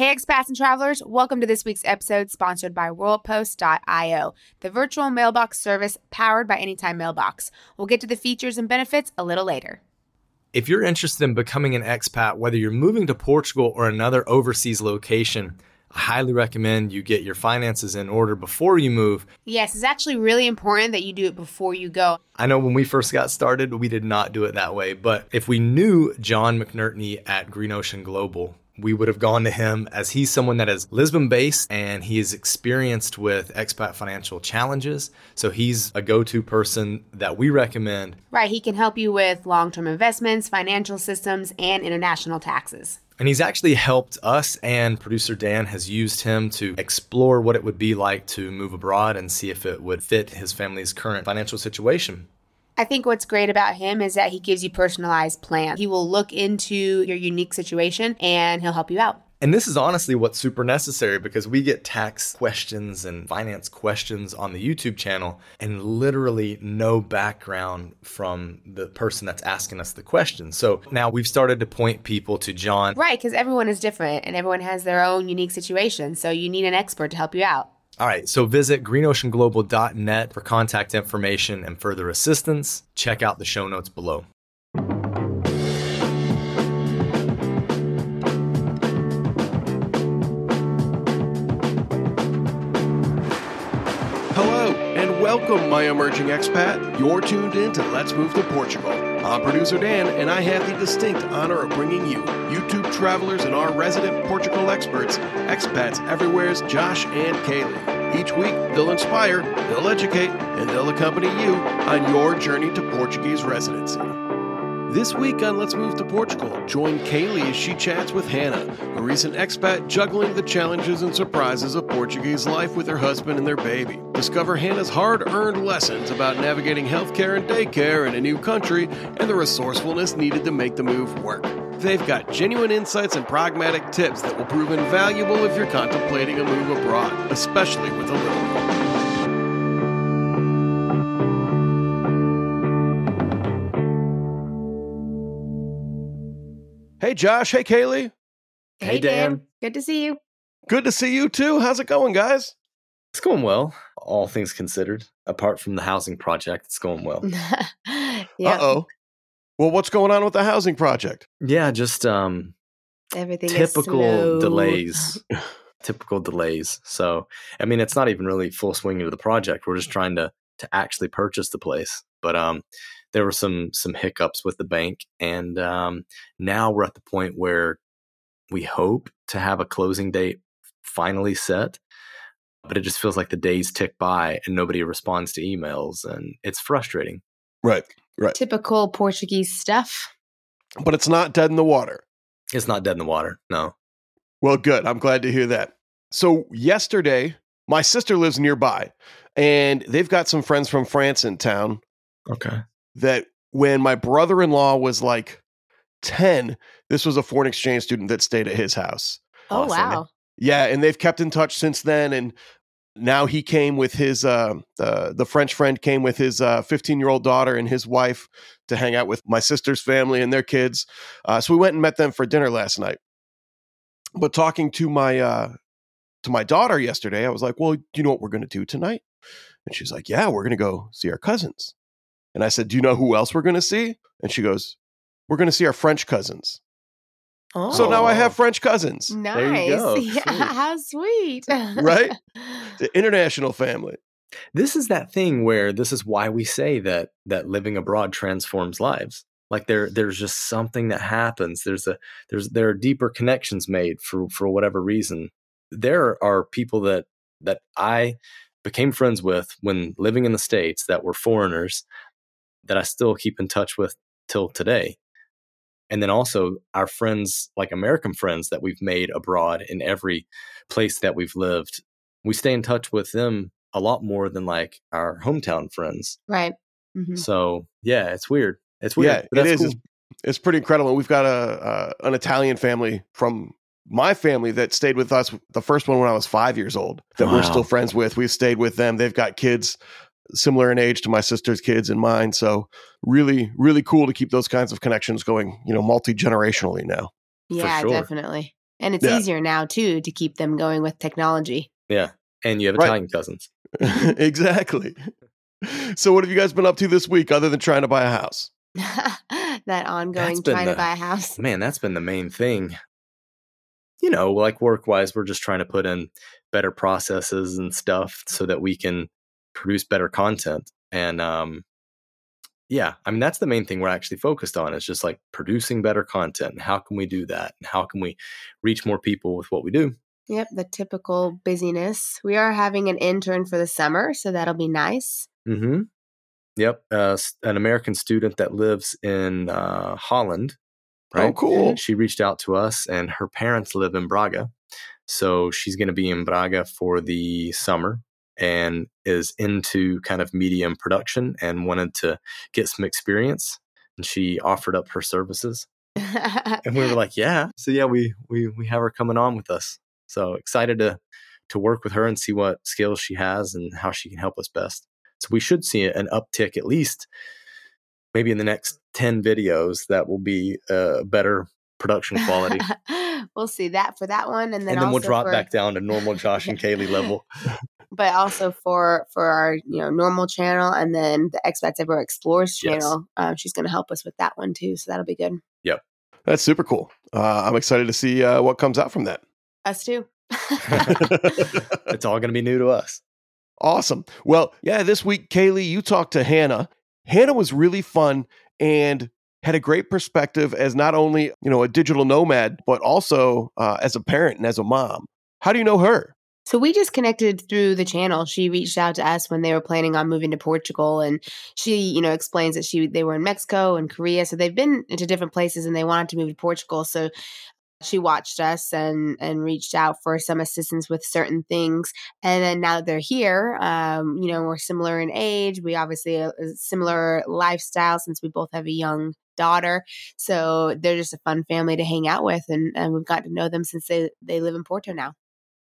Hey, expats and travelers, welcome to this week's episode sponsored by WorldPost.io, the virtual mailbox service powered by Anytime Mailbox. We'll get to the features and benefits a little later. If you're interested in becoming an expat, whether you're moving to Portugal or another overseas location, I highly recommend you get your finances in order before you move. Yes, it's actually really important that you do it before you go. I know when we first got started, we did not do it that way, but if we knew John McNertney at Green Ocean Global, we would have gone to him as he's someone that is Lisbon based and he is experienced with expat financial challenges. So he's a go to person that we recommend. Right. He can help you with long term investments, financial systems, and international taxes. And he's actually helped us, and producer Dan has used him to explore what it would be like to move abroad and see if it would fit his family's current financial situation. I think what's great about him is that he gives you personalized plans. He will look into your unique situation and he'll help you out. And this is honestly what's super necessary because we get tax questions and finance questions on the YouTube channel and literally no background from the person that's asking us the question. So now we've started to point people to John. Right, because everyone is different and everyone has their own unique situation. So you need an expert to help you out. All right, so visit greenoceanglobal.net for contact information and further assistance. Check out the show notes below. Hello and welcome, my emerging expat. You're tuned in to Let's Move to Portugal. I'm producer Dan, and I have the distinct honor of bringing you YouTube travelers and our resident Portugal experts, expats everywhere's Josh and Kalie. Each week, they'll inspire, they'll educate, and they'll accompany you on your journey to Portuguese residency. This week on Let's Move to Portugal, join Kalie as she chats with Hana, a recent expat juggling the challenges and surprises of Portuguese life with her husband and their baby. Discover Hana's hard earned lessons about navigating healthcare and daycare in a new country and the resourcefulness needed to make the move work. They've got genuine insights and pragmatic tips that will prove invaluable if you're contemplating a move abroad, especially with a little Hey, Josh. Hey, Kalie. Hey, Dan. Good to see you. Good to see you too. How's it going, guys? It's going well, all things considered. Apart from the housing project, it's going well. yeah. Uh oh. Well, what's going on with the housing project? Yeah, just um Everything is typical slow. delays. typical delays. So, I mean, it's not even really full swing into the project. We're just trying to to actually purchase the place. But um there were some some hiccups with the bank and um now we're at the point where we hope to have a closing date finally set. But it just feels like the days tick by and nobody responds to emails and it's frustrating. Right, right. Typical Portuguese stuff. But it's not dead in the water. It's not dead in the water. No. Well, good. I'm glad to hear that. So, yesterday, my sister lives nearby, and they've got some friends from France in town Okay. That when my brother in law was like 10, this was a foreign exchange student that stayed at his house. Oh, Awesome. wow. Yeah, and they've kept in touch since then. And now he came with his uh, uh the French friend came with his uh 15 year old daughter and his wife to hang out with my sister's family and their kids. Uh, so we went and met them for dinner last night. But talking to my uh to my daughter yesterday, I was like, "Well, do you know what we're going to do tonight?" And she's like, "Yeah, we're going to go see our cousins." And I said, "Do you know who else we're going to see?" And she goes, "We're going to see our French cousins." Oh, So now I have Oh. French cousins, nice. There you go. Yeah, Sweet. how sweet. right? The international family. this is that thing where this is why we say that that living abroad transforms lives like there there's just something that happens there's a there's there are deeper connections made for for whatever reason there are people that that i became friends with when living in the states that were foreigners that i still keep in touch with till today and then also our friends like american friends that we've made abroad in every place that we've lived we stay in touch with them a lot more than like our hometown friends. right. Mhm. So yeah, it's weird. It's weird. Yeah, but it that's is. cool. It's, it's pretty incredible. We've got a uh, an Italian family from my family that stayed with us. The first one when I was five years old that we're still friends with. We've stayed with them. They've got kids similar in age to my sister's kids and mine. So really, really cool to keep those kinds of connections going. You know, multi generationally now. Yeah, sure. definitely. And it's Yeah. easier now too to keep them going with technology. Yeah. And you have Right. Italian cousins. exactly. So, what have you guys been up to this week other than trying to buy a house? that ongoing been trying to buy a house. Man, that's been the main thing. You know, like work wise, we're just trying to put in better processes and stuff so that we can produce better content. And um, yeah, I mean, that's the main thing we're actually focused on is just like producing better content. And how can we do that? And how can we reach more people with what we do? Yep, the typical busyness. We are having an intern for the summer, so that'll be nice. Mm-hmm. Yep. Uh, an American student that lives in uh, Holland. Oh, cool. She reached out to us, and her parents live in Braga. So she's going to be in Braga for the summer and is into kind of medium production and wanted to get some experience. And she offered up her services. And we were like, yeah. So yeah, we we we have her coming on with us. So excited to to work with her and see what skills she has and how she can help us best. So we should see an uptick at least maybe in the next 10 videos that will be uh, better production quality. we'll see that for that one, and then, and then we'll drop for- back down to normal Josh and Kalie level. but also for for our you know normal channel, and then the Expats Everywhere Explorers Yes. channel. Um, she's going to help us with that one too, so that'll be good. Yep. That's super cool. Uh, I'm excited to see uh, what comes out from that. Us too. it's all going to be new to us. Awesome. Well, yeah, this week, Kalie, you talked to Hana. Hana was really fun and had a great perspective as not only you know a digital nomad, but also uh, as a parent and as a mom. How do you know her? So we just connected through the channel. She reached out to us when they were planning on moving to Portugal, and she, you know, explains that she they were in Mexico and Korea, so they've been into different places, and they wanted to move to Portugal. So she watched us and and reached out for some assistance with certain things, and then now that they're here, um, you know, we're similar in age. We obviously a, a similar lifestyle since we both have a young daughter, so they're just a fun family to hang out with, and and we've got to know them since they they live in Porto now.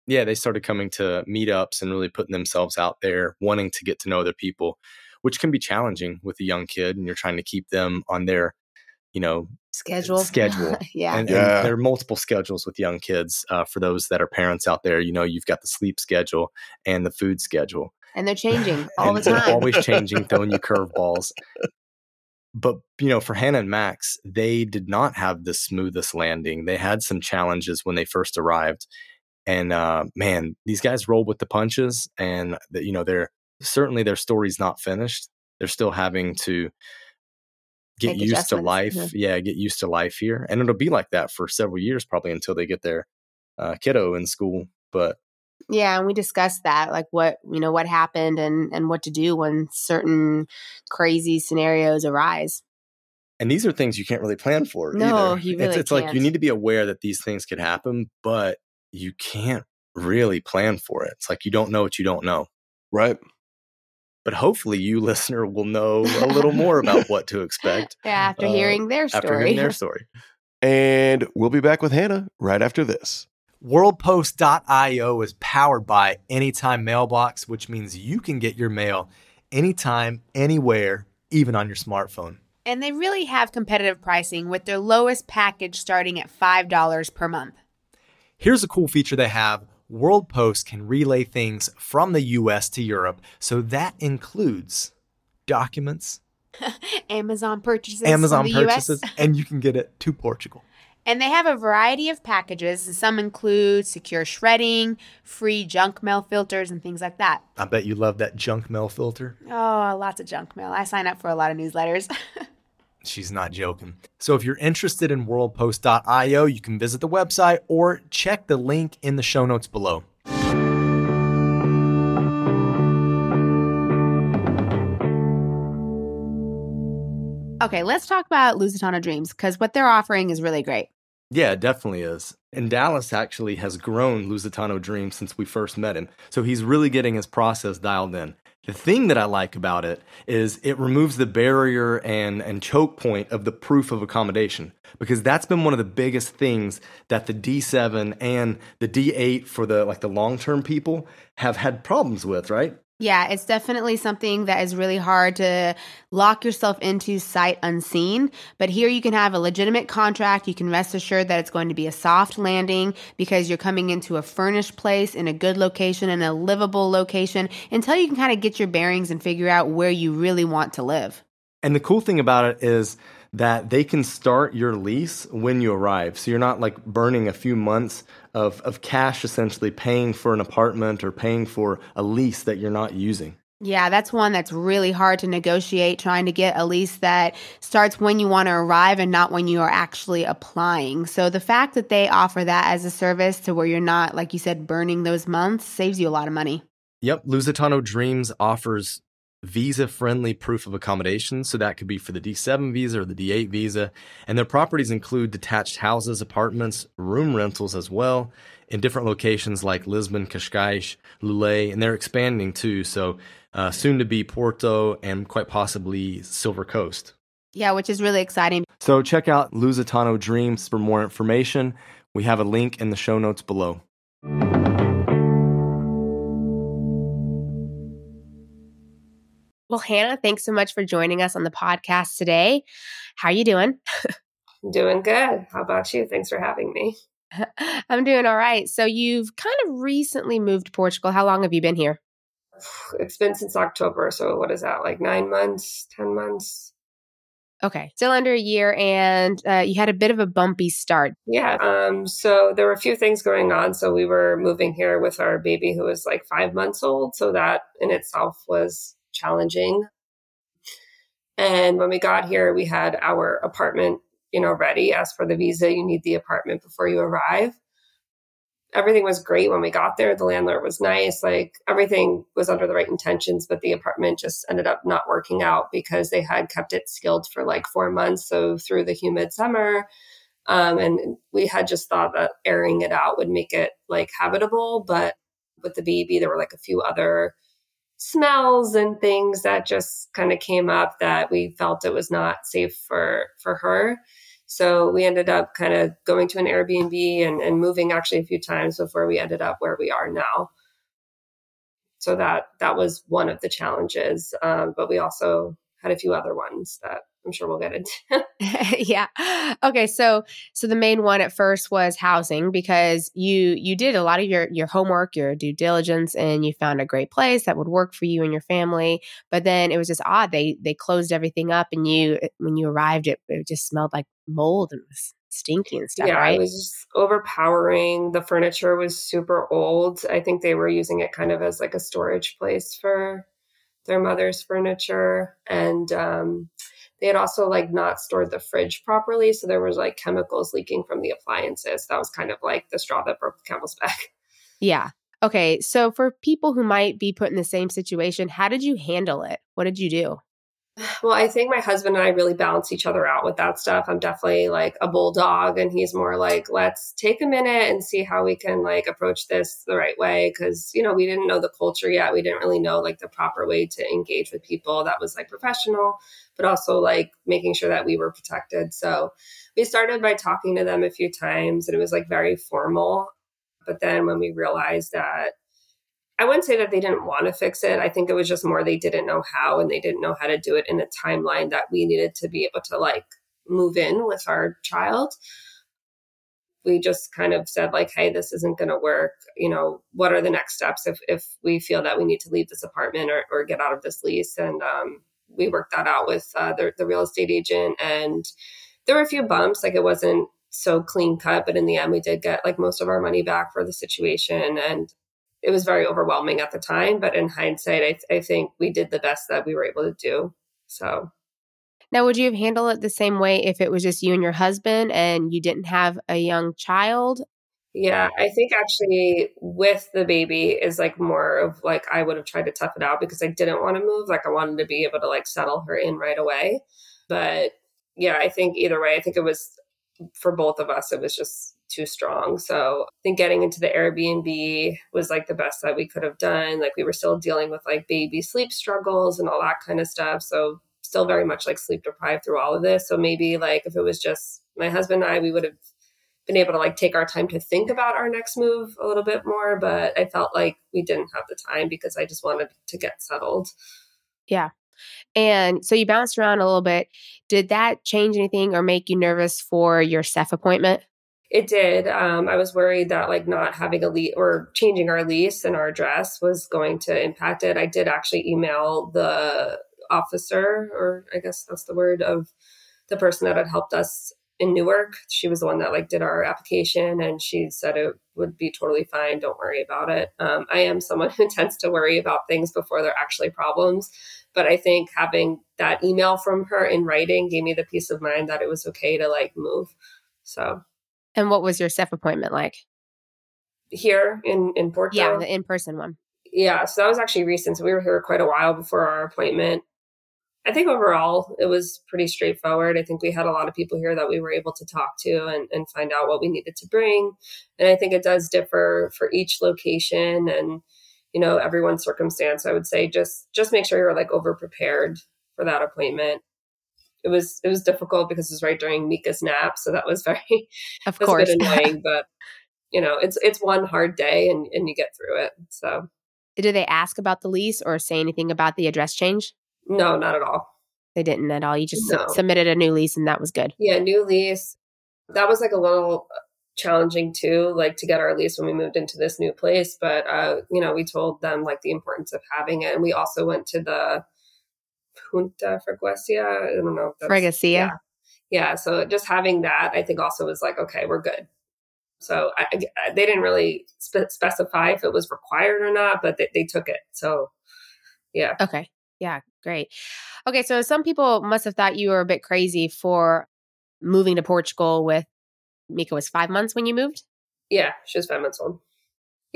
Yeah, they started coming to meetups and really putting themselves out there, wanting to get to know other people, which can be challenging with a young kid, and you're trying to keep them on their, you know, schedule Schedule. yeah and, Yeah. and there are multiple schedules with young kids. Uh, for those that are parents out there, you know, you've got the sleep schedule and the food schedule. and they're changing all the and they're time always changing, throwing you curveballs. But you know, for Hana and Max, they did not have the smoothest landing. They had some challenges when they first arrived, and uh, man, these guys roll with the punches. And that you know, they're certainly their story's not finished. They're still having to get Make used to life. mhm. Yeah, get used to life here, and it'll be like that for several years probably until they get their uh, kiddo in school. But yeah and we discussed that like what you know what happened and and what to do when certain crazy scenarios arise and these are things you can't really plan for. No, either. you it's, really it's like you need to be aware that these things could happen, but you can't really plan for it. It's like you don't know what you don't know. Right. But hopefully, you listener will know a little more about what to expect yeah, after Uh, hearing their story after hearing their story. And we'll be back with Hana right after this. WorldPost.io is powered by Anytime Mailbox, which means you can get your mail anytime, anywhere, even on your smartphone. and they really have competitive pricing with their lowest package starting at $5 per month Here's a cool feature they have World Post can relay things from the US to Europe, so that includes documents, amazon purchases Amazon purchases, and you can get it to Portugal. And they have a variety of packages. Some include secure shredding, free junk mail filters, and things like that. I bet you love that junk mail filter. Oh, lots of junk mail. I sign up for a lot of newsletters. She's not joking. So if you're interested in worldpost.io, you can visit the website or check the link in the show notes below. okay, let's talk about Lusitano Dreams because what they're offering is really great. Yeah, it definitely is. And Dallas actually has grown Lusitano Dreams since we first met him. So he's really getting his process dialed in. The thing that I like about it is it removes the barrier and, and choke point of the proof of accommodation because that's been one of the biggest things that the D7 and the D8 for the like the long-term people have had problems with, right? Yeah, it's definitely something that is really hard to lock yourself into sight unseen. But here you can have a legitimate contract. You can rest assured that it's going to be a soft landing because you're coming into a furnished place in a good location and a livable location until you can kind of get your bearings and figure out where you really want to live. And the cool thing about it is that they can start your lease when you arrive. So you're not like burning a few months of, of cash essentially paying for an apartment or paying for a lease that you're not using. Yeah, that's one that's really hard to negotiate, trying to get a lease that starts when you want to arrive and not when you are actually applying. So the fact that they offer that as a service to where you're not, like you said, burning those months saves you a lot of money. Yep. Lusitano Dreams offers visa friendly proof of accommodation. So that could be for the D7 visa or the D8 visa. And their properties include detached houses, apartments, room rentals as well in different locations like Lisbon, Cascais, Loulé, and they're expanding too. So uh, soon to be Porto and quite possibly Silver Coast. Yeah, which is really exciting. So check out Lusitano Dreams for more information. We have a link in the show notes below. Well, Hana, thanks so much for joining us on the podcast today. How are you doing? doing good. How about you? Thanks for having me. I'm doing all right. So, you've kind of recently moved to Portugal. How long have you been here? It's been since October. So, what is that, like nine months, 10 months? Okay, still under a year, and uh, you had a bit of a bumpy start. Yeah. Um. So there were a few things going on. So we were moving here with our baby, who was like five months old. So that in itself was challenging. And when we got here, we had our apartment, you know, ready. As for the visa, you need the apartment before you arrive. Everything was great when we got there. The landlord was nice. Like everything was under the right intentions, but the apartment just ended up not working out because they had kept it sealed for like four months. So through the humid summer, um, and we had just thought that airing it out would make it like habitable. But with the baby, there were like a few other smells and things that just kind of came up that we felt it was not safe for for her. So we ended up kind of going to an airbnb and, and moving actually a few times before we ended up where we are now. So that that was one of the challenges um, but we also had a few other ones that I'm sure we'll get into. yeah. Okay, so so the main one at first was housing because you you did a lot of your your homework, your due diligence and you found a great place that would work for you and your family, but then it was just odd. They they closed everything up and you when you arrived it it just smelled like mold and was stinky and stuff, yeah, right? it was overpowering. The furniture was super old. I think they were using it kind of as like a storage place for their mother's furniture and um they had also like not stored the fridge properly so there was like chemicals leaking from the appliances. That was kind of like the straw that broke the camel's back. Yeah. Okay so for people who might be put in the same situation how did you handle it? What did you do well, I think my husband and I really balance each other out with that stuff. I'm definitely like a bulldog, and he's more like, let's take a minute and see how we can like approach this the right way. Cause, you know, we didn't know the culture yet. We didn't really know like the proper way to engage with people that was like professional, but also like making sure that we were protected. So we started by talking to them a few times, and it was like very formal. But then when we realized that I wouldn't say that they didn't want to fix it. I think it was just more they didn't know how and they didn't know how to do it in a timeline that we needed to be able to like move in with our child. We just kind of said like, hey, this isn't going to work. You know, what are the next steps if if we feel that we need to leave this apartment or, or get out of this lease? And um, we worked that out with uh, the, the real estate agent. And there were a few bumps. Like it wasn't so clean cut, but in the end, we did get like most of our money back for the situation. And it was very overwhelming at the time, but in hindsight, I, th- I think we did the best that we were able to do. So, now, would you have handled it the same way if it was just you and your husband and you didn't have a young child? Yeah, I think actually with the baby is like more of like I would have tried to tough it out because I didn't want to move. Like I wanted to be able to like settle her in right away. But yeah, I think either way, I think it was for both of us, it was just too strong. So I think getting into the Airbnb was like the best that we could have done. Like we were still dealing with like baby sleep struggles and all that kind of stuff. So still very much like sleep deprived through all of this. So maybe like if it was just my husband and I, we would have been able to like take our time to think about our next move a little bit more. But I felt like we didn't have the time because I just wanted to get settled. Yeah. And so you bounced around a little bit. Did that change anything or make you nervous for your SEF appointment? It did. Um, I was worried that like not having a lease or changing our lease and our address was going to impact it. I did actually email the officer, or I guess that's the word of the person that had helped us in Newark. She was the one that like did our application, and she said it would be totally fine. Don't worry about it. Um, I am someone who tends to worry about things before they're actually problems, but I think having that email from her in writing gave me the peace of mind that it was okay to like move. So and what was your SEF appointment like? Here in in Porto. Yeah, the in person one. Yeah, so that was actually recent. So we were here quite a while before our appointment. I think overall it was pretty straightforward. I think we had a lot of people here that we were able to talk to and, and find out what we needed to bring. And I think it does differ for each location and you know everyone's circumstance. I would say just just make sure you're like over prepared for that appointment it was it was difficult because it was right during Mika's nap, so that was very of course annoying. but you know, it's it's one hard day, and and you get through it. So, did they ask about the lease or say anything about the address change? No, not at all. They didn't at all. You just no. submitted a new lease, and that was good. Yeah, new lease. That was like a little challenging too, like to get our lease when we moved into this new place. But uh, you know, we told them like the importance of having it, and we also went to the Junta Freguesia. I don't know. Freguesia. Yeah. yeah. So just having that, I think also was like, okay, we're good. So I, I, they didn't really spe- specify if it was required or not, but they, they took it. So yeah. Okay. Yeah. Great. Okay. So some people must have thought you were a bit crazy for moving to Portugal with Mika was five months when you moved. Yeah. She was five months old.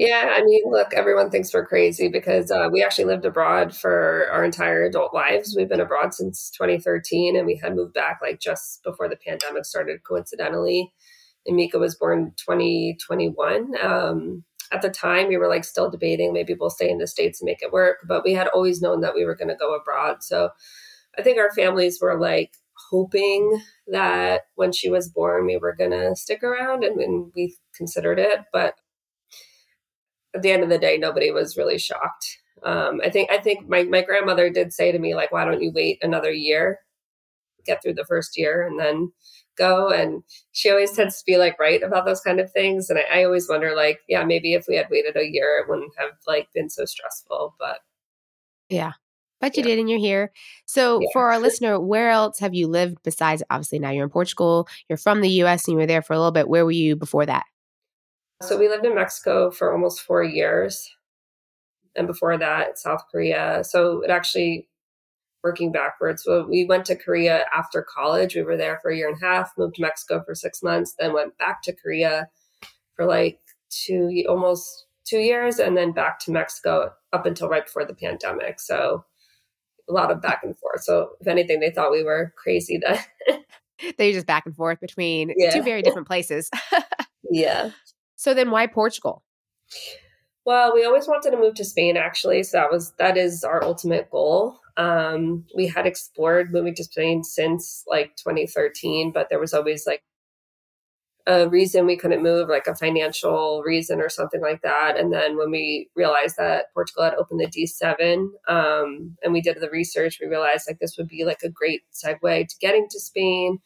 Yeah, I mean, look, everyone thinks we're crazy because uh, we actually lived abroad for our entire adult lives. We've been abroad since 2013, and we had moved back like just before the pandemic started, coincidentally. And Mika was born 2021. Um, at the time, we were like still debating maybe we'll stay in the States and make it work, but we had always known that we were going to go abroad. So I think our families were like hoping that when she was born, we were going to stick around, and, and we considered it. But at the end of the day, nobody was really shocked. Um, I think I think my, my grandmother did say to me, like, why don't you wait another year, get through the first year and then go? And she always tends to be like right about those kind of things. And I, I always wonder, like, yeah, maybe if we had waited a year, it wouldn't have like been so stressful. But yeah. But you yeah. did, and you're here. So, yeah. for our listener, where else have you lived besides obviously now you're in Portugal? You're from the US and you were there for a little bit. Where were you before that? So we lived in Mexico for almost four years. And before that, South Korea. So it actually working backwards. So we went to Korea after college. We were there for a year and a half, moved to Mexico for six months, then went back to Korea for like two, almost two years, and then back to Mexico up until right before the pandemic. So a lot of back and forth. So if anything, they thought we were crazy then. they just back and forth between yeah. two very different places. yeah. So then why Portugal? Well, we always wanted to move to Spain actually, so that was that is our ultimate goal. Um, we had explored moving to Spain since like 2013, but there was always like a reason we couldn't move, like a financial reason or something like that. And then when we realized that Portugal had opened the D7, um, and we did the research, we realized like this would be like a great segue to getting to Spain.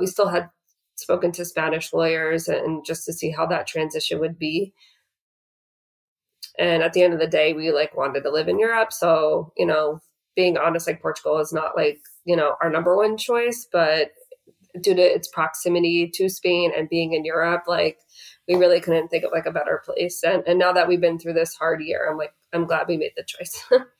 We still had spoken to Spanish lawyers and just to see how that transition would be. And at the end of the day, we like wanted to live in Europe. So, you know, being honest, like Portugal is not like, you know, our number one choice, but due to its proximity to Spain and being in Europe, like we really couldn't think of like a better place. And and now that we've been through this hard year, I'm like, I'm glad we made the choice.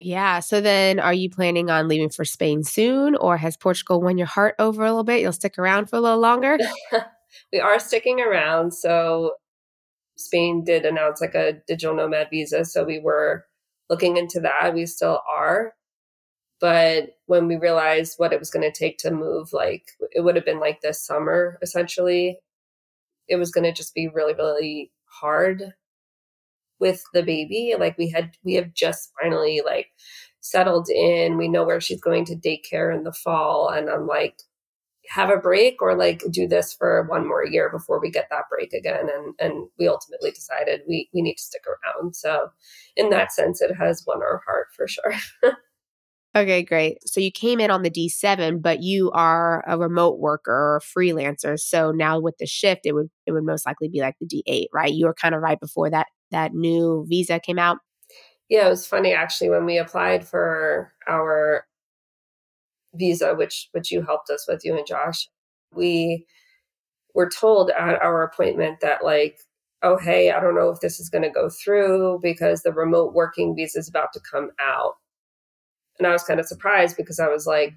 Yeah. So then are you planning on leaving for Spain soon or has Portugal won your heart over a little bit? You'll stick around for a little longer? we are sticking around. So Spain did announce like a digital nomad visa. So we were looking into that. We still are. But when we realized what it was going to take to move, like it would have been like this summer essentially, it was going to just be really, really hard with the baby. Like we had, we have just finally like settled in. We know where she's going to daycare in the fall. And I'm like, have a break or like do this for one more year before we get that break again and and we ultimately decided we we need to stick around so in that sense it has won our heart for sure okay great so you came in on the d7 but you are a remote worker or a freelancer so now with the shift it would it would most likely be like the d8 right you were kind of right before that that new visa came out yeah it was funny actually when we applied for our visa, which which you helped us with, you and Josh, we were told at our appointment that like, oh hey, I don't know if this is going to go through because the remote working visa is about to come out. And I was kind of surprised because I was like,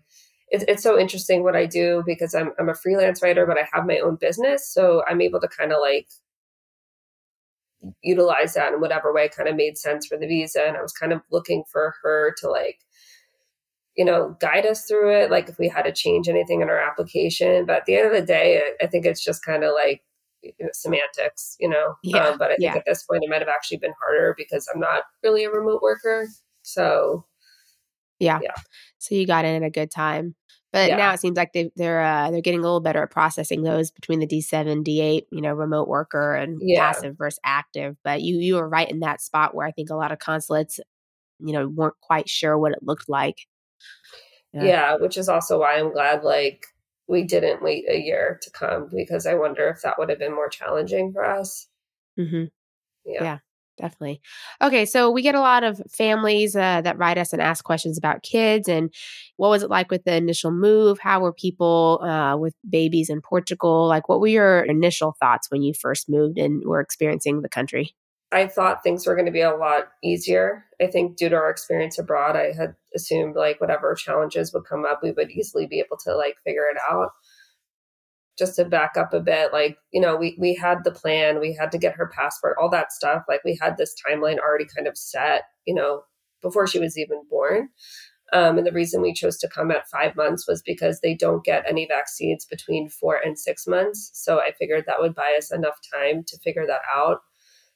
it, it's so interesting what I do because I'm I'm a freelance writer, but I have my own business, so I'm able to kind of like utilize that in whatever way kind of made sense for the visa. And I was kind of looking for her to like you know, guide us through it, like if we had to change anything in our application. But at the end of the day, I think it's just kind of like you know, semantics, you know. Yeah, um, but I think yeah. at this point, it might have actually been harder because I'm not really a remote worker. So, yeah. yeah. So you got in at a good time. But yeah. now it seems like they, they're uh, they're getting a little better at processing those between the D7, D8, you know, remote worker and yeah. passive versus active. But you you were right in that spot where I think a lot of consulates, you know, weren't quite sure what it looked like yeah. yeah, which is also why I'm glad like we didn't wait a year to come because I wonder if that would have been more challenging for us. Mm-hmm. Yeah. Definitely. Okay, so we get a lot of families uh, that write us and ask questions about kids and what was it like with the initial move? How were people uh, with babies in Portugal? Like, what were your initial thoughts when you first moved and were experiencing the country? I thought things were going to be a lot easier. I think due to our experience abroad, I had assumed like whatever challenges would come up, we would easily be able to like figure it out. Just to back up a bit, like, you know, we, we had the plan, we had to get her passport, all that stuff. Like, we had this timeline already kind of set, you know, before she was even born. Um, and the reason we chose to come at five months was because they don't get any vaccines between four and six months. So I figured that would buy us enough time to figure that out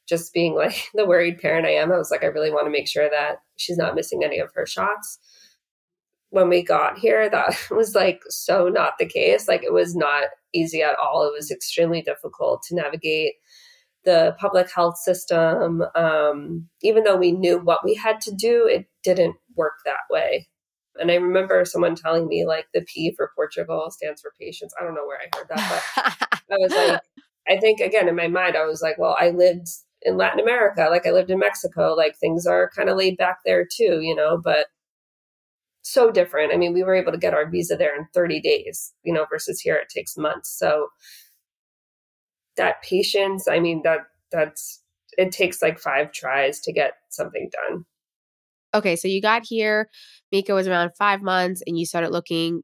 just being like the worried parent I am, I was like, I really want to make sure that she's not missing any of her shots. When we got here, that was like so not the case. Like it was not easy at all. It was extremely difficult to navigate the public health system. Um, even though we knew what we had to do, it didn't work that way. And I remember someone telling me like the P for Portugal stands for patience. I don't know where I heard that, but I was like, I think again in my mind, I was like, well, I lived in Latin America, like I lived in Mexico, like things are kind of laid back there too, you know, but so different. I mean, we were able to get our visa there in 30 days, you know, versus here it takes months. So that patience, I mean, that that's it takes like five tries to get something done. Okay, so you got here, Mika was around five months, and you started looking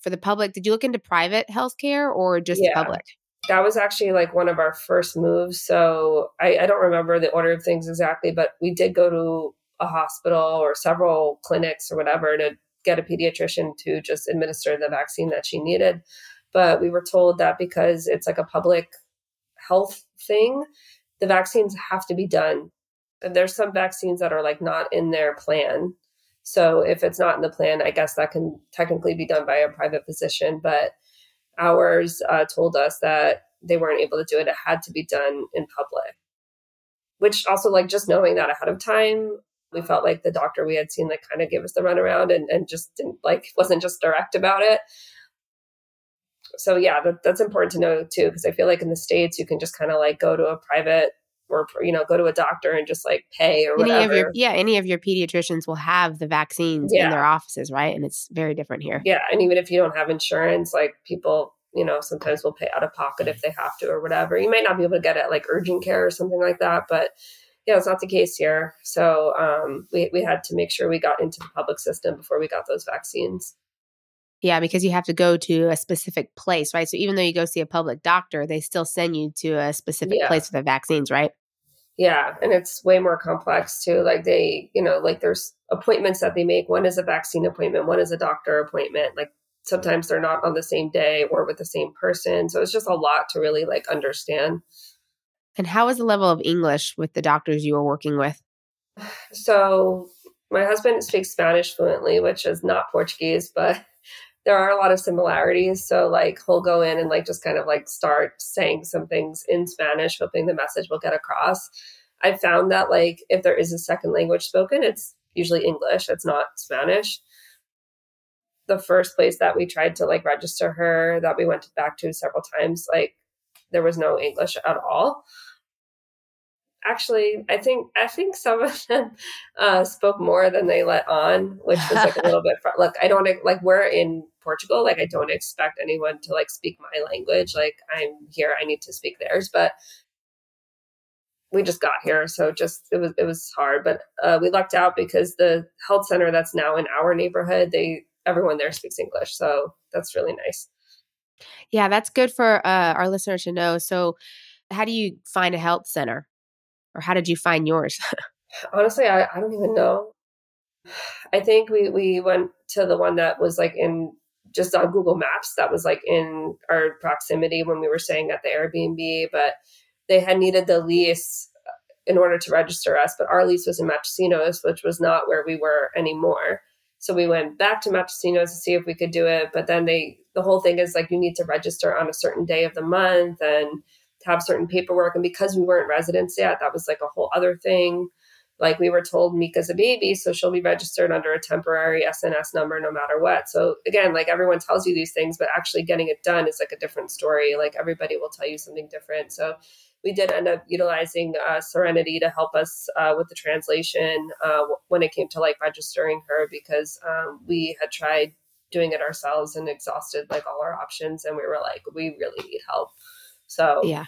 for the public. Did you look into private healthcare or just yeah. public? that was actually like one of our first moves. So I, I don't remember the order of things exactly, but we did go to a hospital or several clinics or whatever to get a pediatrician to just administer the vaccine that she needed. But we were told that because it's like a public health thing, the vaccines have to be done. And there's some vaccines that are like not in their plan. So if it's not in the plan, I guess that can technically be done by a private physician. But ours uh, told us that they weren't able to do it. It had to be done in public, which also, like, just knowing that ahead of time, we felt like the doctor we had seen, like, kind of gave us the runaround and, and just didn't, like, wasn't just direct about it. So, yeah, that, that's important to know too, because I feel like in the States, you can just kind of like go to a private or you know go to a doctor and just like pay or any whatever. Of your, yeah, any of your pediatricians will have the vaccines yeah. in their offices, right? And it's very different here. Yeah, and even if you don't have insurance, like people, you know, sometimes will pay out of pocket if mm. they have to or whatever. You might not be able to get it like urgent care or something like that, but yeah, it's not the case here. So um, we we had to make sure we got into the public system before we got those vaccines. Yeah, because you have to go to a specific place, right? So even though you go see a public doctor, they still send you to a specific yeah. place for the vaccines, right? Yeah, and it's way more complex too. Like they, you know, like there's appointments that they make. One is a vaccine appointment, one is a doctor appointment. Like sometimes they're not on the same day or with the same person. So it's just a lot to really like understand. And how was the level of English with the doctors you were working with? So my husband speaks Spanish fluently, which is not Portuguese, but there are a lot of similarities. So like he'll go in and like just kind of like start saying some things in Spanish, hoping the message will get across. I found that like if there is a second language spoken, it's usually English. It's not Spanish. The first place that we tried to like register her that we went back to several times, like there was no English at all actually i think i think some of them uh, spoke more than they let on which was like a little bit fr- look i don't like we're in portugal like i don't expect anyone to like speak my language like i'm here i need to speak theirs but we just got here so just it was it was hard but uh, we lucked out because the health center that's now in our neighborhood they everyone there speaks english so that's really nice. Yeah that's good for uh, our listeners to know so how do you find a health center or how did you find yours? Honestly, I, I don't even know. I think we we went to the one that was like in just on Google Maps that was like in our proximity when we were staying at the Airbnb, but they had needed the lease uh, in order to register us, but our lease was in Matosinhos, which was not where we were anymore. So we went back to Matosinhos to see if we could do it, but then they the whole thing is like you need to register on a certain day of the month and have certain paperwork. And because we weren't residents yet, that was like a whole other thing. Like we were told Mika's a baby, so she'll be registered under a temporary SNS number no matter what. So again, like everyone tells you these things, but actually getting it done is like a different story. Like everybody will tell you something different. So we did end up utilizing uh, Serenity to help us uh, with the translation uh, when it came to like registering her because um, we had tried doing it ourselves and exhausted like all our options and we were like we really need help so yeah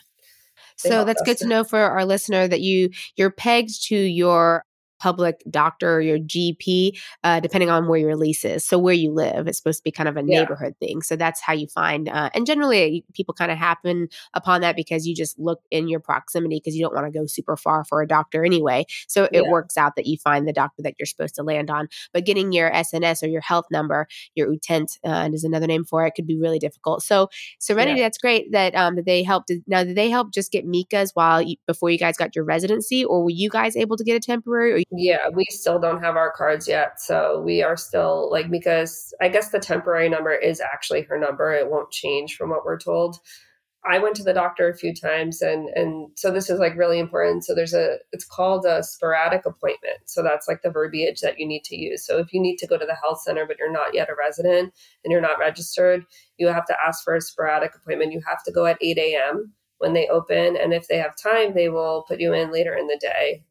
so that's good to know for our listener that you you're pegged to your public doctor or your GP, uh, depending on where your lease is. So where you live, it's supposed to be kind of a yeah. neighborhood thing. So that's how you find, uh, and generally people kind of happen upon that because you just look in your proximity because you don't want to go super far for a doctor anyway. So it yeah. works out that you find the doctor that you're supposed to land on. But getting your SNS or your health number, your utente uh, is another name for it, could be really difficult. So Serenity, yeah. that's great that um, that they helped. Now, did they help just get Mika's while you, before you guys got your residency, or were you guys able to get a temporary? Yeah, we still don't have our cards yet. So we are still like, because I guess the temporary number is actually her number. It won't change from what we're told. I went to the doctor a few times and and so this is like really important. So there's a it's called a sporadic appointment. So that's like the verbiage that you need to use. So if you need to go to the health center but you're not yet a resident and you're not registered, you have to ask for a sporadic appointment. You have to go at 8 a.m. when they open. And if they have time, they will put you in later in the day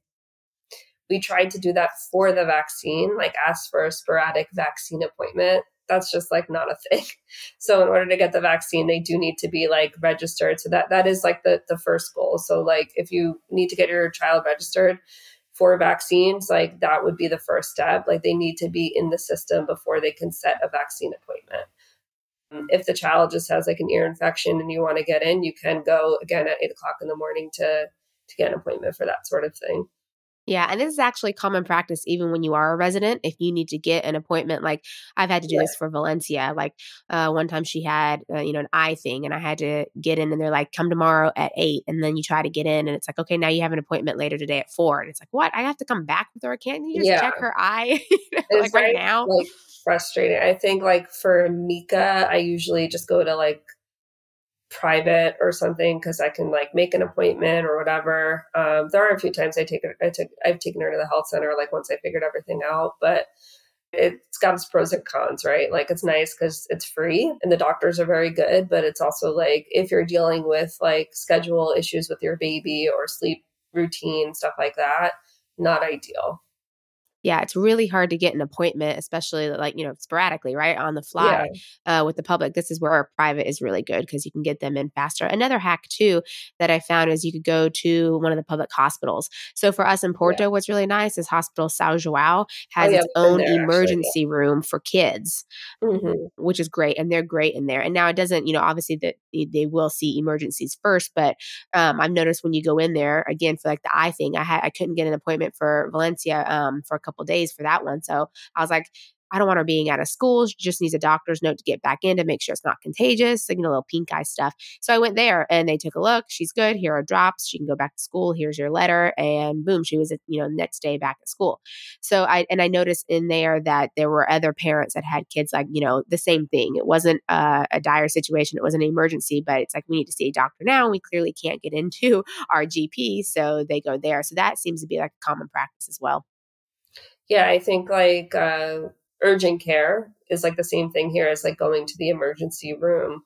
we tried to do that for the vaccine, like ask for a sporadic vaccine appointment. That's just like not a thing. So in order to get the vaccine, they do need to be like registered. So that that is like the the first goal. So like if you need to get your child registered for vaccines, like that would be the first step. Like they need to be in the system before they can set a vaccine appointment. Um, if the child just has like an ear infection and you want to get in, you can go again at eight o'clock in the morning to to get an appointment for that sort of thing. Yeah, and this is actually common practice even when you are a resident. If you need to get an appointment, like I've had to do yeah. this for Valencia. Like uh, one time she had, uh, you know, an eye thing, and I had to get in, and they're like, "Come tomorrow at 8. And then you try to get in, and it's like, "Okay, now you have an appointment later today at four. And it's like, "What? I have to come back with her? Can't you just yeah. check her eye like right now?" Like frustrating. I think like for Mika, I usually just go to like private or something because I can like make an appointment or whatever. Um, there are a few times I take I took, I've taken her to the health center like once I figured everything out, but it's got its pros and cons, right? Like it's nice because it's free and the doctors are very good, but it's also like if you're dealing with like schedule issues with your baby or sleep routine, stuff like that, not ideal yeah, it's really hard to get an appointment, especially like, you know, sporadically, right? On the fly yeah. uh, with the public. This is where our private is really good because you can get them in faster. Another hack, too, that I found is you could go to one of the public hospitals. So for us in Porto, yeah. what's really nice is Hospital São João has oh, yeah, its own there, emergency actually, room for kids, mm-hmm. which is great. And they're great in there. And now it doesn't, you know, obviously that they will see emergencies first, but um, I've noticed when you go in there, again, for like the eye thing, I had, I couldn't get an appointment for Valencia um, for a couple days for that one. So I was like, I don't want her being out of school. She just needs a doctor's note to get back in to make sure it's not contagious, like, you know, little pink eye stuff. So I went there and they took a look. She's good. Here are drops. She can go back to school. Here's your letter. And boom, she was, you know, next day back at school. So I, and I noticed in there that there were other parents that had kids like, you know, the same thing. It wasn't a, a dire situation. It was an emergency, but it's like, we need to see a doctor now. We clearly can't get into our GP. So they go there. So that seems to be like a common practice as well. Yeah, I think like uh, urgent care is like the same thing here as like going to the emergency room.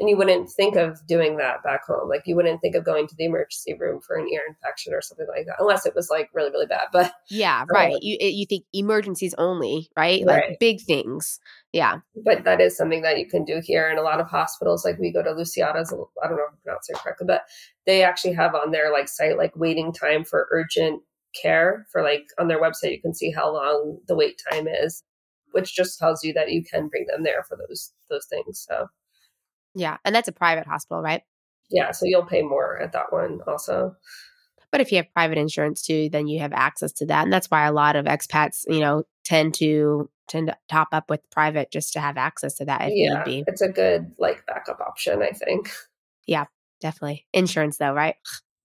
And you wouldn't think of doing that back home. Like you wouldn't think of going to the emergency room for an ear infection or something like that, unless it was like really, really bad. But yeah, right. you you think emergencies only, right? Like right. big things. Yeah. But that is something that you can do here in a lot of hospitals. Like we go to Lusíadas, I don't know if I'm pronouncing it correctly, but they actually have on their like site like waiting time for urgent care for like on their website you can see how long the wait time is which just tells you that you can bring them there for those those things so. Yeah and that's a private hospital right? Yeah so you'll pay more at that one also. But if you have private insurance too then you have access to that and that's why a lot of expats you know tend to tend to top up with private just to have access to that if yeah, need be. it's a good like backup option i think. Yeah definitely. Insurance though right?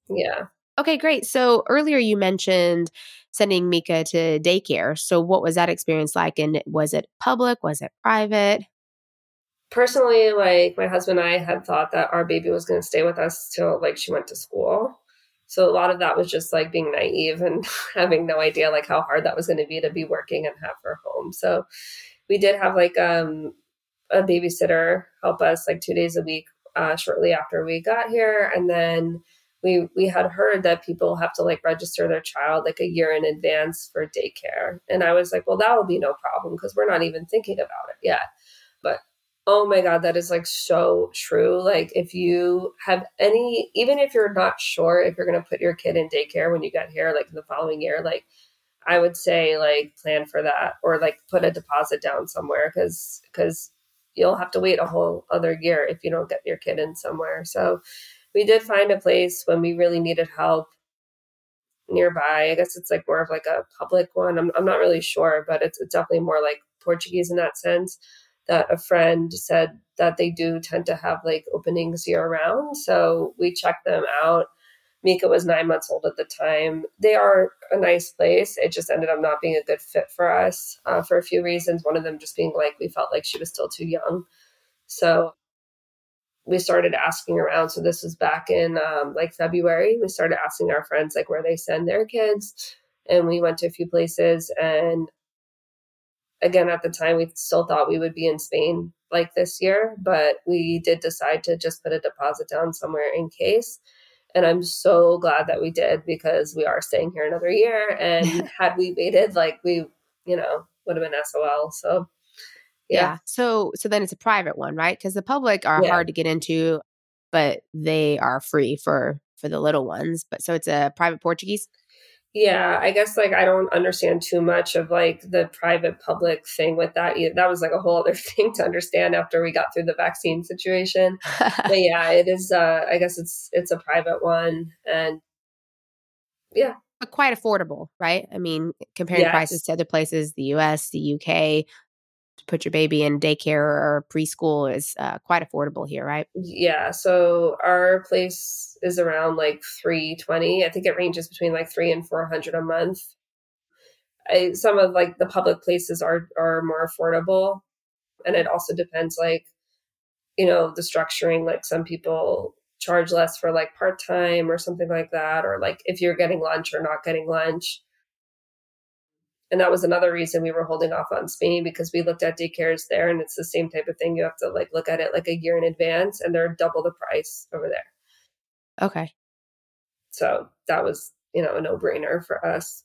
Yeah Okay, great. So earlier you mentioned sending Mika to daycare. So what was that experience like? And was it public? Was it private? Personally, like my husband and I had thought that our baby was going to stay with us till like she went to school. So a lot of that was just like being naive and having no idea like how hard that was going to be to be working and have her home. So we did have like um a babysitter help us like two days a week uh, shortly after we got here, and then we we had heard that people have to like register their child like a year in advance for daycare. And i was like well that will be no problem because we're not even thinking about it yet. But oh my god that is like so true. Like if you have any even if you're not sure if you're going to put your kid in daycare when you get here like the following year like i would say like plan for that or like put a deposit down somewhere because because you'll have to wait a whole other year if you don't get your kid in somewhere. So we did find a place when we really needed help nearby. I guess it's like more of like a public one. I'm, I'm not really sure, but it's, it's definitely more like Portuguese in that sense. That a friend said that they do tend to have like openings year round. So we checked them out. Mika was nine months old at the time. They are a nice place. It just ended up not being a good fit for us uh, for a few reasons. One of them just being like we felt like she was still too young. So we started asking around. So this was back in um, like February. We started asking our friends like where they send their kids, and we went to a few places. And again, at the time, we still thought we would be in Spain like this year, but we did decide to just put a deposit down somewhere in case. And I'm so glad that we did because we are staying here another year. And had we waited, like we, you know, would have been SOL. So yeah. yeah. So so then it's a private one, right? Because the public are yeah. hard to get into, but they are free for for the little ones. But so it's a private Portuguese. Yeah, I guess like I don't understand too much of like the private public thing with that. That was like a whole other thing to understand after we got through the vaccine situation. but yeah, it is. uh I guess it's it's a private one, and yeah, but quite affordable, right? I mean, comparing yes. prices to other places, the U.S., the U.K., put your baby in daycare or preschool is uh, quite affordable here, right? Yeah. So our place is around like 320. I think it ranges between like three and 400 a month. I, some of like the public places are, are more affordable. And it also depends like, you know, the structuring, like some people charge less for like part-time or something like that. Or like if you're getting lunch or not getting lunch and that was another reason we were holding off on Spain because we looked at daycares there and it's the same type of thing. You have to like look at it like a year in advance and they're double the price over there. Okay. So that was, you know, a no brainer for us.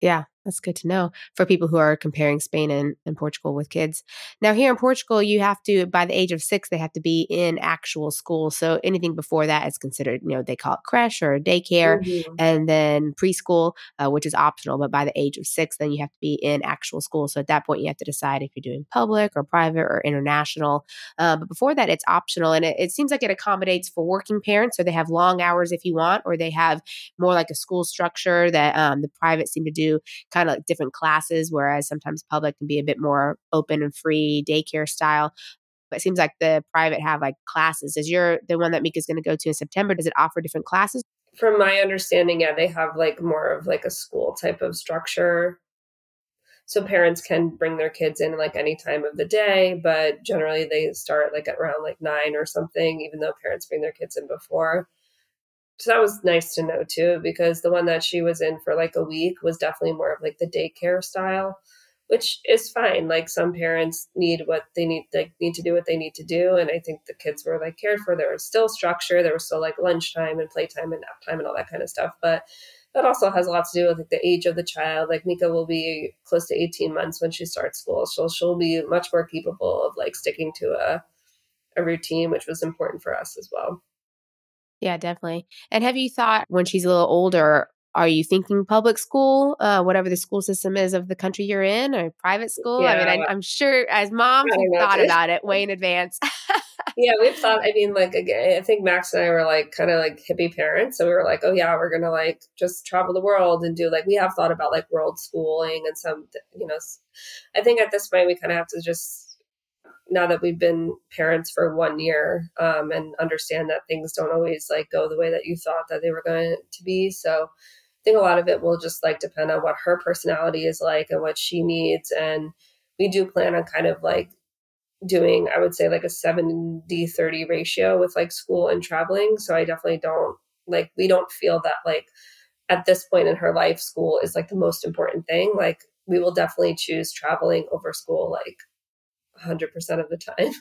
Yeah, that's good to know for people who are comparing Spain and, and Portugal with kids. Now, here in Portugal, you have to, by the age of six, they have to be in actual school. So anything before that is considered, you know, they call it creche or daycare, mm-hmm. and then preschool, uh, which is optional. But by the age of six, then you have to be in actual school. So at that point, you have to decide if you're doing public or private or international. Uh, but before that, it's optional. And it, it seems like it accommodates for working parents. So they have long hours if you want, or they have more like a school structure that um, the private seem to do kind of like different classes, whereas sometimes public can be a bit more open and free daycare style. But it seems like the private have like classes. Is your the one that Mika's going to go to in September? Does it offer different classes? From my understanding, yeah, they have like more of like a school type of structure. So parents can bring their kids in like any time of the day, but generally they start like at around like nine or something, even though parents bring their kids in before. So that was nice to know too, because the one that she was in for like a week was definitely more of like the daycare style which is fine. Like some parents need what they need, like need to do what they need to do. And I think the kids were like cared for. There was still structure. There was still like lunchtime and playtime and nap time and all that kind of stuff. But that also has a lot to do with like the age of the child. Like Mika will be close to 18 months when she starts school. So she'll be much more capable of like sticking to a, a routine, which was important for us as well. Yeah, definitely. And have you thought when she's a little older, are you thinking public school, uh, whatever the school system is of the country you're in, or private school? Yeah. I mean, I, am sure as moms, we thought about it way in advance. yeah, we've thought. I mean, like again, I think Max and I were like kind of like hippie parents, so we were like, oh yeah, we're gonna like just travel the world and do like we have thought about like world schooling and some, you know, I think at this point we kind of have to just now that we've been parents for one year um, and understand that things don't always like go the way that you thought that they were going to be so I think a lot of it will just like depend on what her personality is like and what she needs. And we do plan on kind of like doing, I would say, like a 70 30 ratio with like school and traveling. So I definitely don't like, we don't feel that like at this point in her life, school is like the most important thing. Like, we will definitely choose traveling over school like 100% of the time.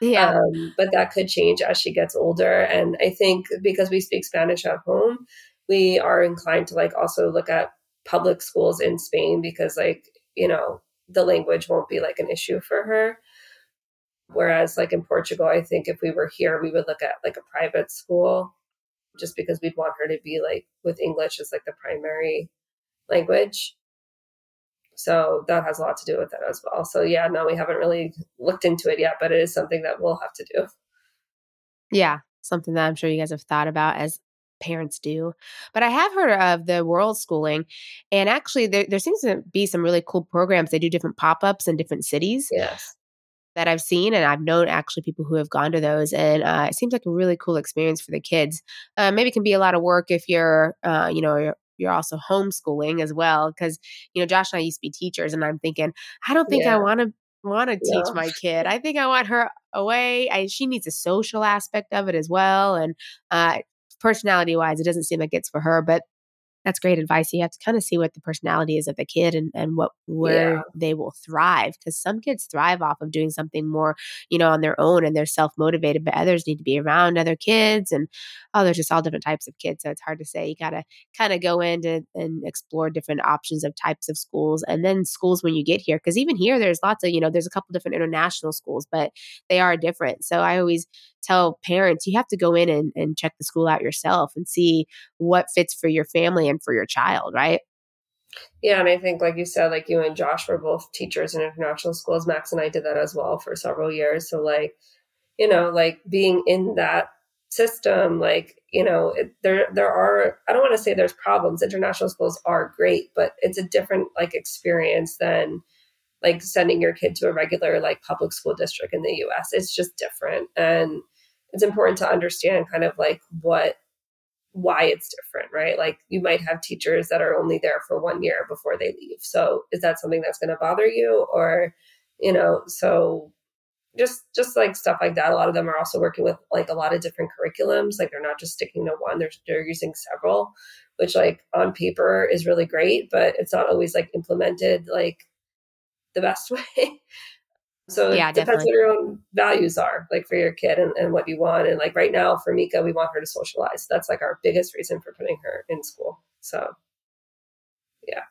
Yeah. Um, but that could change as she gets older. And I think because we speak Spanish at home, we are inclined to like also look at public schools in Spain because like, you know, the language won't be like an issue for her. Whereas like in Portugal, I think if we were here, we would look at like a private school just because we'd want her to be like with English as like the primary language. So that has a lot to do with it as well. So yeah, no, we haven't really looked into it yet, but it is something that we'll have to do. Yeah, something that I'm sure you guys have thought about as parents do. But I have heard of the world schooling, and actually, there, there seems to be some really cool programs. They do different pop ups in different cities. Yes. That I've seen, and I've known actually people who have gone to those, and uh, it seems like a really cool experience for the kids. Uh, maybe it can be a lot of work if you're, uh, you know, you're, also homeschooling as well, because you know Josh and I used to be teachers, and I'm thinking, I don't think yeah. I want to want to teach yeah. my kid. I think I want her away. I, she needs a social aspect of it as well, and uh, personality wise, it doesn't seem like it's for her, but that's great advice. You have to kind of see what the personality is of the kid and, and what where yeah. they will thrive. Because some kids thrive off of doing something more, you know, on their own and they're self motivated, but others need to be around other kids. And oh, there's just all different types of kids. So it's hard to say. You gotta kind of go in to, and explore different options of types of schools and then schools when you get here. Because even here there's lots of, you know, there's a couple different international schools, but they are different. So I always tell parents you have to go in and, and check the school out yourself and see what fits for your family and for your child, right? Yeah, and I think, like you said, like you and Josh were both teachers in international schools. Max and I did that as well for several years. So, like, you know, like being in that system, like, you know, it, there there are. I don't want to say there's problems. International schools are great, but it's a different like experience than like sending your kid to a regular like public school district in the US. It's just different. And it's important to understand kind of like what why it's different, right? Like you might have teachers that are only there for one year before they leave. So is that something that's going to bother you or you know, so just just like stuff like that. A lot of them are also working with like a lot of different curriculums. Like they're not just sticking to one; they're they're using several, which like on paper is really great, but it's not always like implemented like the best way. So yeah, it depends definitely. what your own values are, like for your kid and, and what you want. And like right now for Mika, we want her to socialize. That's like our biggest reason for putting her in school. So yeah.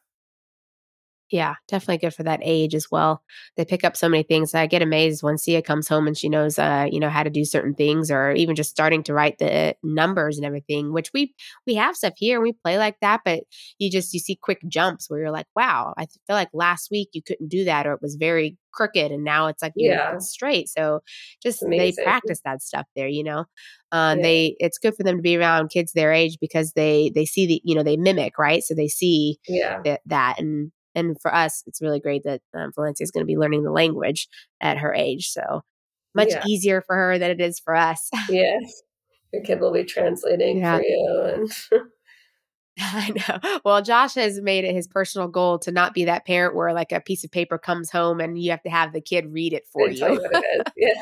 Yeah, definitely good for that age as well. They pick up so many things. I get amazed when Sia comes home and she knows, uh, you know, how to do certain things, or even just starting to write the numbers and everything. Which we we have stuff here and we play like that, but you just you see quick jumps where you're like, wow, I feel like last week you couldn't do that, or it was very crooked, and now it's like yeah, it's straight. So just they practice that stuff there, you know. Uh, yeah. They it's good for them to be around kids their age because they they see the you know they mimic right, so they see yeah th- that and And for us, it's really great that um, Valencia is going to be learning the language at her age. So much Yeah. easier for her than it is for us. Yeah. Your kid will be translating Yeah. for you. And I know. Well, Josh has made it his personal goal to not be that parent where like a piece of paper comes home and you have to have the kid read it for you. Yeah.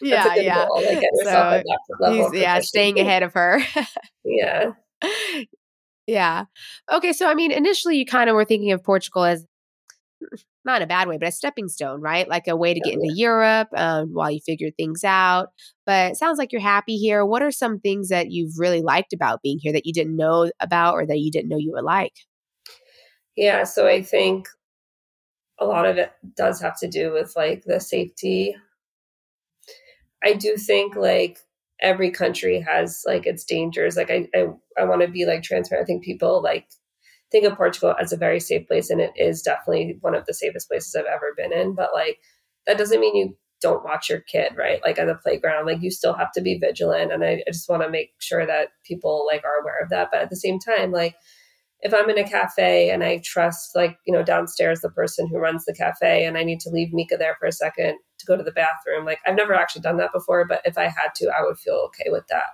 yeah, That's a good yeah. goal. Like, So, at that level of He's yeah, staying ahead of her. Yeah. Yeah. Okay, so I mean, initially you kind of were thinking of Portugal as not in a bad way, but a stepping stone, right? Like a way to get into Europe um, while you figure things out. But it sounds like you're happy here. What are some things that you've really liked about being here that you didn't know about or that you didn't know you would like? Yeah. So I think a lot of it does have to do with like the safety. I do think like every country has like its dangers. Like I I, I want to be like transparent. I think people like think of Portugal as a very safe place and it is definitely one of the safest places I've ever been in. But like that doesn't mean you don't watch your kid, right? Like at the playground. Like you still have to be vigilant. And I, I just want to make sure that people like are aware of that. But at the same time, like if I'm in a cafe and I trust, like, you know, downstairs the person who runs the cafe and I need to leave Mika there for a second to go to the bathroom, like, I've never actually done that before, but if I had to, I would feel okay with that.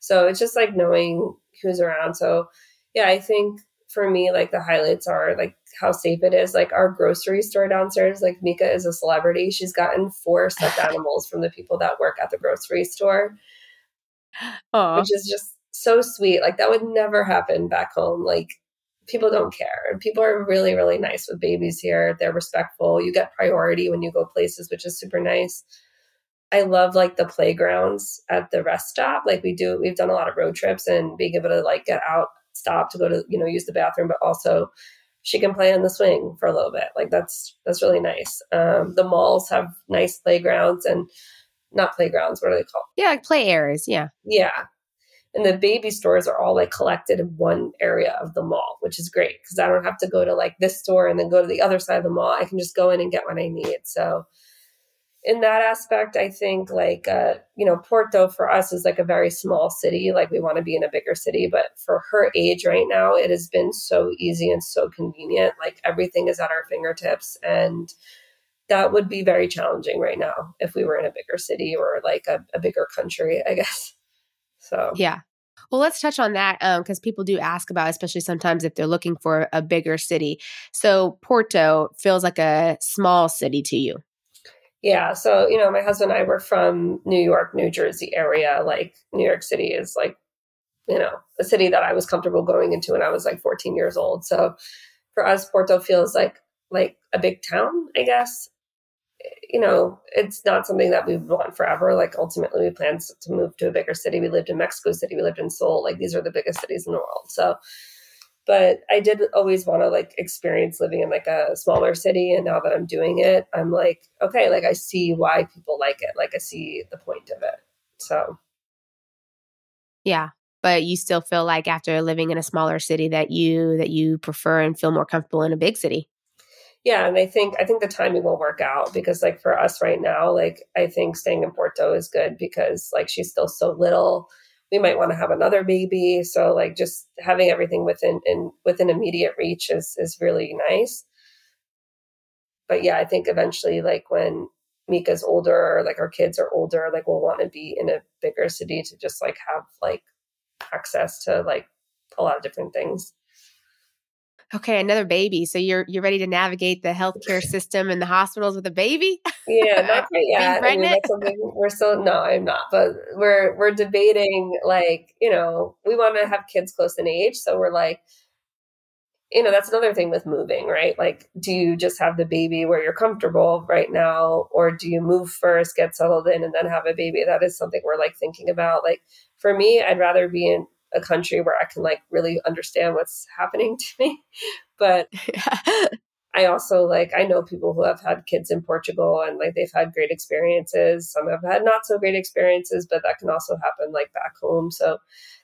So it's just like knowing who's around. So, yeah, I think for me, like, the highlights are like how safe it is. Like, our grocery store downstairs, like, Mika is a celebrity. She's gotten four stuffed animals from the people that work at the grocery store Oh, which is just so sweet. Like that would never happen back home. Like people don't care. And people are really, really nice with babies here. They're respectful. You get priority when you go places, which is super nice. I love like the playgrounds at the rest stop. Like we do, we've done a lot of road trips and being able to like get out, stop to go to, you know, use the bathroom, but also she can play on the swing for a little bit. Like that's that's really nice. Um, the malls have nice playgrounds and not playgrounds. What are they called? yeah, like play areas. Yeah. Yeah. And the baby stores are all like collected in one area of the mall, which is great because I don't have to go to like this store and then go to the other side of the mall. I can just go in and get what I need. So, in that aspect, I think like, uh, you know, Porto for us is like a very small city. Like, we want to be in a bigger city. But for her age right now, it has been so easy and so convenient. Like, everything is at our fingertips. And that would be very challenging right now if we were in a bigger city or like a, a bigger country, I guess. So, Yeah. Well, let's touch on that um, because people do ask about, especially sometimes if they're looking for a bigger city. So Porto feels like a small city to you. Yeah. So, you know, my husband and I were from New York, New Jersey area. Like, New York City is like, you know, a city that I was comfortable going into when I was like 14 years old. So, for us, Porto feels like like a big town, I guess. You know, it's not something that we want forever. Like, ultimately, we plan to move to a bigger city. We lived in Mexico City. We lived in Seoul. Like, these are the biggest cities in the world. So, but I did always want to like experience living in like a smaller city. And now that I'm doing it, I'm like, okay, like I see why people like it. Like I see the point of it. So Yeah. But you still feel like after living in a smaller city that you that you prefer and feel more comfortable in a big city. Yeah, and I think I think the timing will work out because like for us right now, like I think staying in Porto is good because like she's still so little. We might want to have another baby. So like just having everything within in within immediate reach is is really nice. But yeah, I think eventually like when Mika's older or like our kids are older, like we'll want to be in a bigger city to just like have like access to like a lot of different things. Okay, another baby. So you're you're ready to navigate the healthcare system and the hospitals with a baby? Yeah, not quite Being yet. I mean, pregnant? that's something we're still no, I'm not. But we're we're debating like you know we want to have kids close in age, so we're like, you know, that's another thing with moving, right? Like, do you just have the baby where you're comfortable right now, or do you move first, get settled in, and then have a baby? That is something we're like thinking about. Like for me, I'd rather be in a country where I can like really understand what's happening to me, but I also like I know people who have had kids in Portugal and like they've had great experiences. Some have had not so great experiences, but that can also happen like back home. So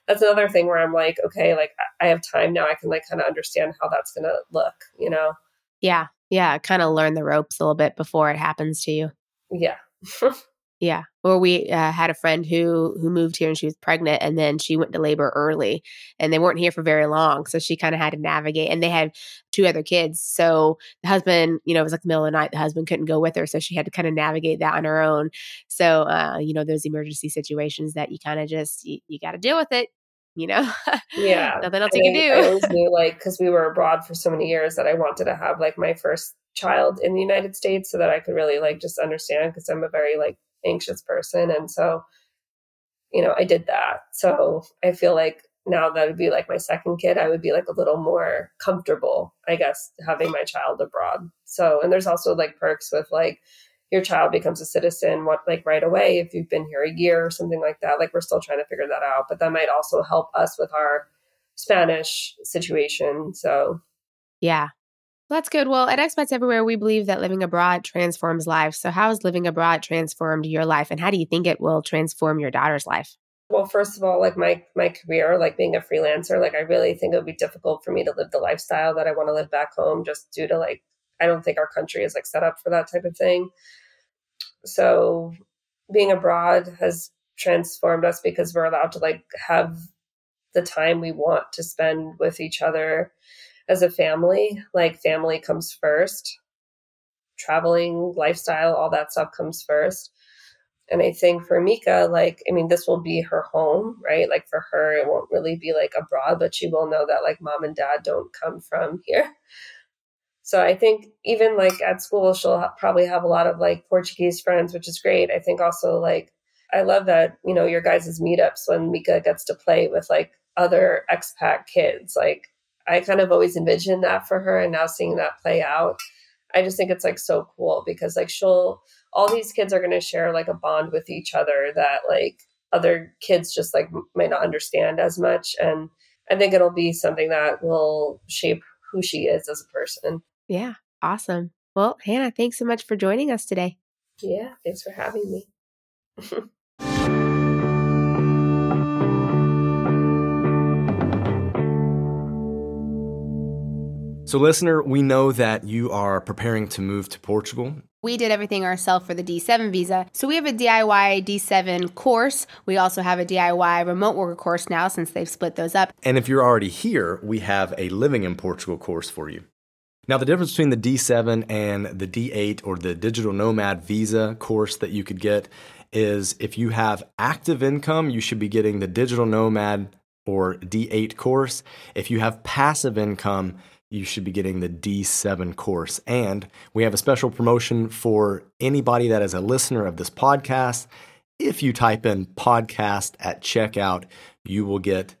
that's another thing where I'm like, okay, like I have time now. I can like kind of understand how that's gonna look, you know? yeah. Yeah. Kind of learn the ropes a little bit before it happens to you. Yeah. Yeah. Or we uh, had a friend who who moved here and she was pregnant and then she went to labor early and they weren't here for very long. So she kind of had to navigate and they had two other kids. So the husband, you know, it was like the middle of the night. The husband couldn't go with her. So she had to kind of navigate that on her own. So, uh, you know, those emergency situations that you kind of just, you, you got to deal with it you know yeah nothing else you can do i always knew like because we were abroad for so many years that i wanted to have like my first child in the united states so that i could really like just understand because i'm a very like anxious person. And so, you know, I did that. So I feel like now that would be like my second kid, I would be like a little more comfortable, I guess, having my child abroad. So, and there's also like perks with like your child becomes a citizen what like right away if you've been here a year or something like that. Like we're still trying to figure that out, but that might also help us with our Spanish situation. So, yeah, that's good. Well, at Expats Everywhere, we believe that living abroad transforms lives. So, how has living abroad transformed your life, and how do you think it will transform your daughter's life? Well, first of all, like my my career, like being a freelancer, like I really think it would be difficult for me to live the lifestyle that I want to live back home, just due to like I don't think our country is like set up for that type of thing. So, being abroad has transformed us because we're allowed to like have the time we want to spend with each other as a family, like family comes first. Traveling, lifestyle, all that stuff comes first. And I think for Mika, like, I mean, this will be her home, right? Like for her, it won't really be like abroad, but she will know that like mom and dad don't come from here. So I think even like at school, she'll probably have a lot of like Portuguese friends, which is great. I think also like, I love that, you know, your guys' meetups when Mika gets to play with like other expat kids. Like, I kind of always envisioned that for her and now seeing that play out. I just think it's like so cool because like she'll all these kids are going to share like a bond with each other that like other kids just like might not understand as much and I think it'll be something that will shape who she is as a person. Yeah, awesome. Well, Hana, thanks so much for joining us today. Yeah, thanks for having me. So, listener, we know that you are preparing to move to Portugal. We did everything ourselves for the D7 visa. So we have a DIY D7 course. We also have a DIY remote worker course now since they've split those up. And if you're already here, we have a living in Portugal course for you. Now, the difference between the D7 and the D8 or the digital nomad visa course that you could get is if you have active income, you should be getting the digital nomad or D8 course. If you have passive income, you should be getting the D7 course. And we have a special promotion for anybody that is a listener of this podcast. If you type in podcast at checkout, you will get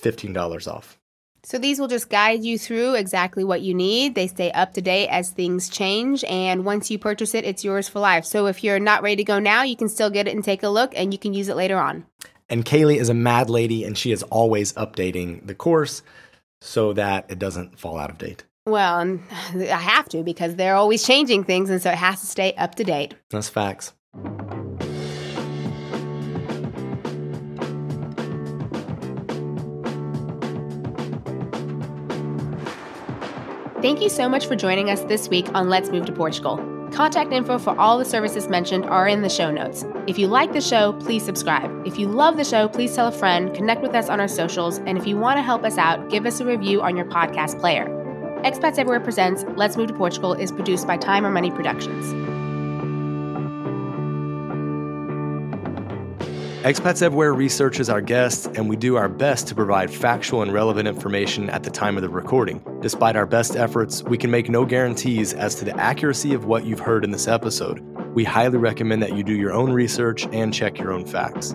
$15 off. So these will just guide you through exactly what you need. They stay up to date as things change. And once you purchase it, it's yours for life. So if you're not ready to go now, you can still get it and take a look and you can use it later on. And Kalie is a mad lady and she is always updating the course so that it doesn't fall out of date. Well, I have to because they're always changing things, and so it has to stay up to date. That's facts. Thank you so much for joining us this week on Let's Move to Portugal. Contact info for all the services mentioned are in the show notes. If you like the show, please subscribe. If you love the show, please tell a friend, connect with us on our socials, and if you want to help us out, give us a review on your podcast player. Expats Everywhere Presents Let's Move to Portugal is produced by Time or Money Productions. Expats Everywhere researches our guests, and we do our best to provide factual and relevant information at the time of the recording. Despite our best efforts, we can make no guarantees as to the accuracy of what you've heard in this episode. We highly recommend that you do your own research and check your own facts.